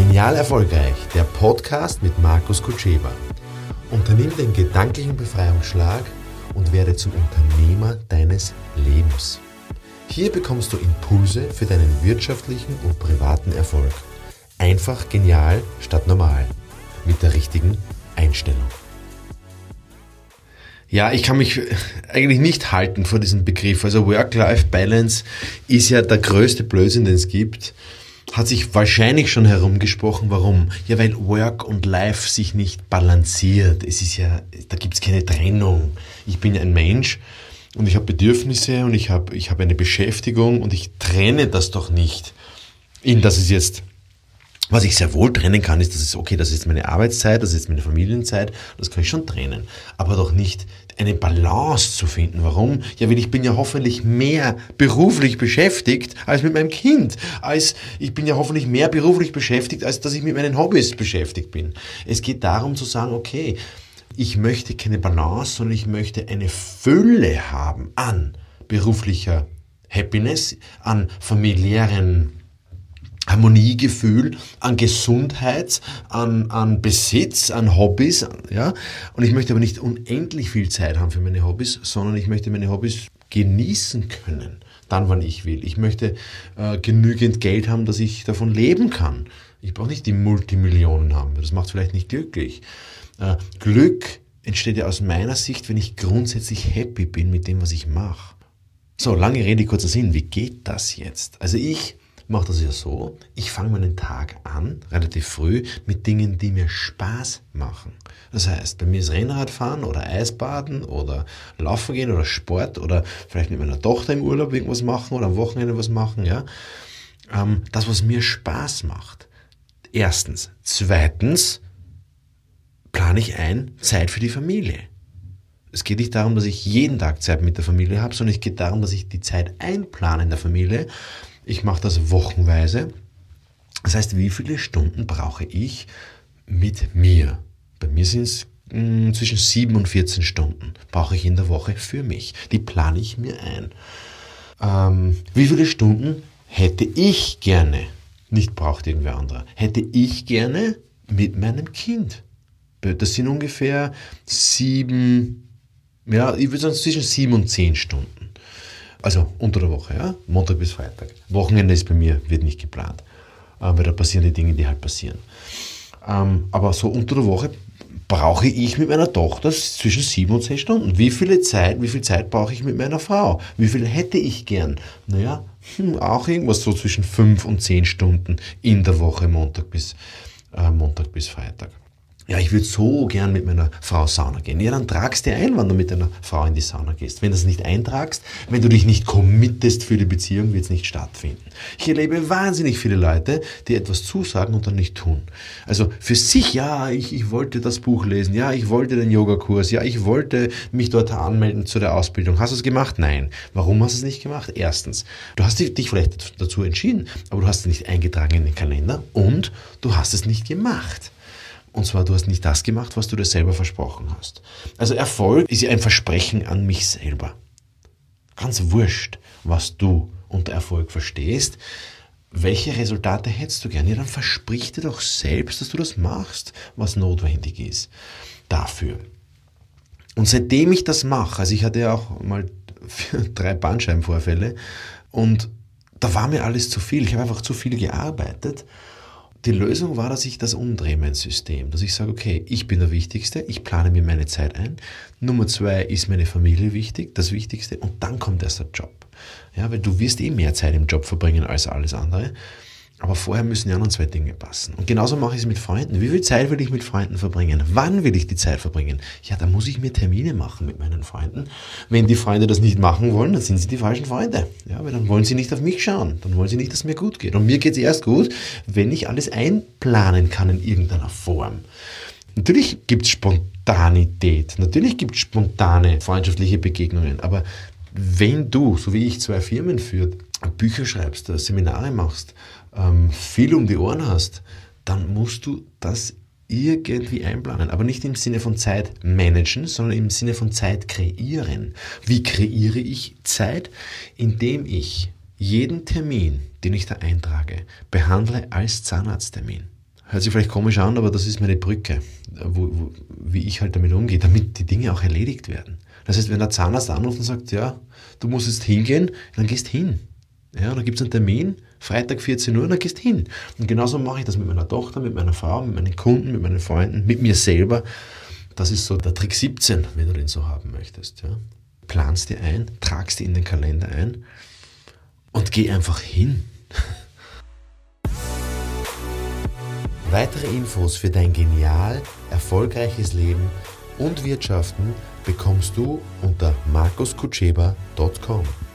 Genial Erfolgreich, der Podcast mit Markus Kutscheba. Unternimm den gedanklichen Befreiungsschlag und werde zum Unternehmer deines Lebens. Hier bekommst du Impulse für deinen wirtschaftlichen und privaten Erfolg. Einfach genial statt normal. Mit der richtigen Einstellung. Ja, ich kann mich eigentlich nicht halten vor diesem Begriff. Also Work-Life-Balance ist ja der größte Blödsinn, den es gibt. Hat sich wahrscheinlich schon herumgesprochen. Warum? Ja, weil Work und Life sich nicht balanciert. Es ist ja, da gibt's keine Trennung. Ich bin ein Mensch und ich habe Bedürfnisse und ich habe ich hab eine Beschäftigung und ich trenne das doch nicht in, dass es jetzt was ich sehr wohl trennen kann, ist, dass es okay, das ist meine Arbeitszeit, das ist meine Familienzeit, das kann ich schon trennen. Aber doch nicht eine Balance zu finden. Warum? Ja, weil ich bin ja hoffentlich mehr beruflich beschäftigt als mit meinem Kind. Als ich bin ja hoffentlich mehr beruflich beschäftigt, als dass ich mit meinen Hobbys beschäftigt bin. Es geht darum zu sagen, okay, ich möchte keine Balance, sondern ich möchte eine Fülle haben an beruflicher Happiness, an familiären Harmoniegefühl, an Gesundheit, an, an Besitz, an Hobbys, ja. Und ich möchte aber nicht unendlich viel Zeit haben für meine Hobbys, sondern ich möchte meine Hobbys genießen können, dann wann ich will. Ich möchte äh, genügend Geld haben, dass ich davon leben kann. Ich brauche nicht die Multimillionen haben, das macht vielleicht nicht glücklich. Äh, Glück entsteht ja aus meiner Sicht, wenn ich grundsätzlich happy bin mit dem, was ich mache. So, lange Rede, kurzer Sinn. Wie geht das jetzt? Also ich mache das ja so, ich fange meinen Tag an, relativ früh, mit Dingen, die mir Spaß machen. Das heißt, bei mir ist Rennradfahren oder Eisbaden oder Laufen gehen oder Sport oder vielleicht mit meiner Tochter im Urlaub irgendwas machen oder am Wochenende was machen, ja. Ähm, das, was mir Spaß macht. Erstens. Zweitens plane ich ein Zeit für die Familie. Es geht nicht darum, dass ich jeden Tag Zeit mit der Familie habe, sondern es geht darum, dass ich die Zeit einplane in der Familie ich mache das wochenweise. Das heißt, wie viele Stunden brauche ich mit mir? Bei mir sind es hm, zwischen 7 und 14 Stunden brauche ich in der Woche für mich. Die plane ich mir ein. Ähm, wie viele Stunden hätte ich gerne, nicht braucht irgendwer anderer, hätte ich gerne mit meinem Kind? Das sind ungefähr sieben, ja, ich würde sagen zwischen sieben und zehn Stunden. Also unter der Woche, ja? Montag bis Freitag. Wochenende ist bei mir, wird nicht geplant, äh, weil da passieren die Dinge, die halt passieren. Ähm, aber so unter der Woche brauche ich mit meiner Tochter zwischen sieben und zehn Stunden. Wie viele Zeit, wie viel Zeit brauche ich mit meiner Frau? Wie viel hätte ich gern? Naja, hm, auch irgendwas so zwischen fünf und zehn Stunden in der Woche, Montag bis, äh, Montag bis Freitag ja, ich würde so gern mit meiner Frau Sauna gehen. Ja, dann tragst du ein, wann du mit deiner Frau in die Sauna gehst. Wenn du es nicht eintragst, wenn du dich nicht committest für die Beziehung, wird es nicht stattfinden. Ich erlebe wahnsinnig viele Leute, die etwas zusagen und dann nicht tun. Also für sich, ja, ich, ich wollte das Buch lesen, ja, ich wollte den Yogakurs, ja, ich wollte mich dort anmelden zu der Ausbildung. Hast du es gemacht? Nein. Warum hast du es nicht gemacht? Erstens, du hast dich vielleicht dazu entschieden, aber du hast es nicht eingetragen in den Kalender und du hast es nicht gemacht. Und zwar, du hast nicht das gemacht, was du dir selber versprochen hast. Also Erfolg ist ja ein Versprechen an mich selber. Ganz wurscht, was du unter Erfolg verstehst. Welche Resultate hättest du gerne? Ja, dann versprich dir doch selbst, dass du das machst, was notwendig ist dafür. Und seitdem ich das mache, also ich hatte ja auch mal drei Bandscheibenvorfälle und da war mir alles zu viel. Ich habe einfach zu viel gearbeitet die Lösung war, dass ich das umdrehe, mein System. Dass ich sage, okay, ich bin der Wichtigste, ich plane mir meine Zeit ein. Nummer zwei ist meine Familie wichtig, das Wichtigste. Und dann kommt erst der Job. Ja, weil du wirst eh mehr Zeit im Job verbringen als alles andere. Aber vorher müssen die anderen zwei Dinge passen. Und genauso mache ich es mit Freunden. Wie viel Zeit will ich mit Freunden verbringen? Wann will ich die Zeit verbringen? Ja, da muss ich mir Termine machen mit meinen Freunden. Wenn die Freunde das nicht machen wollen, dann sind sie die falschen Freunde. Ja, weil dann wollen sie nicht auf mich schauen. Dann wollen sie nicht, dass es mir gut geht. Und mir geht es erst gut, wenn ich alles einplanen kann in irgendeiner Form. Natürlich gibt es Spontanität. Natürlich gibt es spontane freundschaftliche Begegnungen. Aber wenn du, so wie ich, zwei Firmen führt, Bücher schreibst, Seminare machst, ähm, viel um die Ohren hast, dann musst du das irgendwie einplanen. Aber nicht im Sinne von Zeit managen, sondern im Sinne von Zeit kreieren. Wie kreiere ich Zeit? Indem ich jeden Termin, den ich da eintrage, behandle als Zahnarzttermin. Hört sich vielleicht komisch an, aber das ist meine Brücke, wo, wo, wie ich halt damit umgehe, damit die Dinge auch erledigt werden. Das heißt, wenn der Zahnarzt anruft und sagt, ja, du musst jetzt hingehen, dann gehst hin. Ja, dann gibt es einen Termin, Freitag 14 Uhr, dann gehst hin. Und genauso mache ich das mit meiner Tochter, mit meiner Frau, mit meinen Kunden, mit meinen Freunden, mit mir selber. Das ist so der Trick 17, wenn du den so haben möchtest. Ja. Planst dir ein, tragst dir in den Kalender ein und geh einfach hin. Weitere Infos für dein genial erfolgreiches Leben und Wirtschaften bekommst du unter markuskutscheba.com.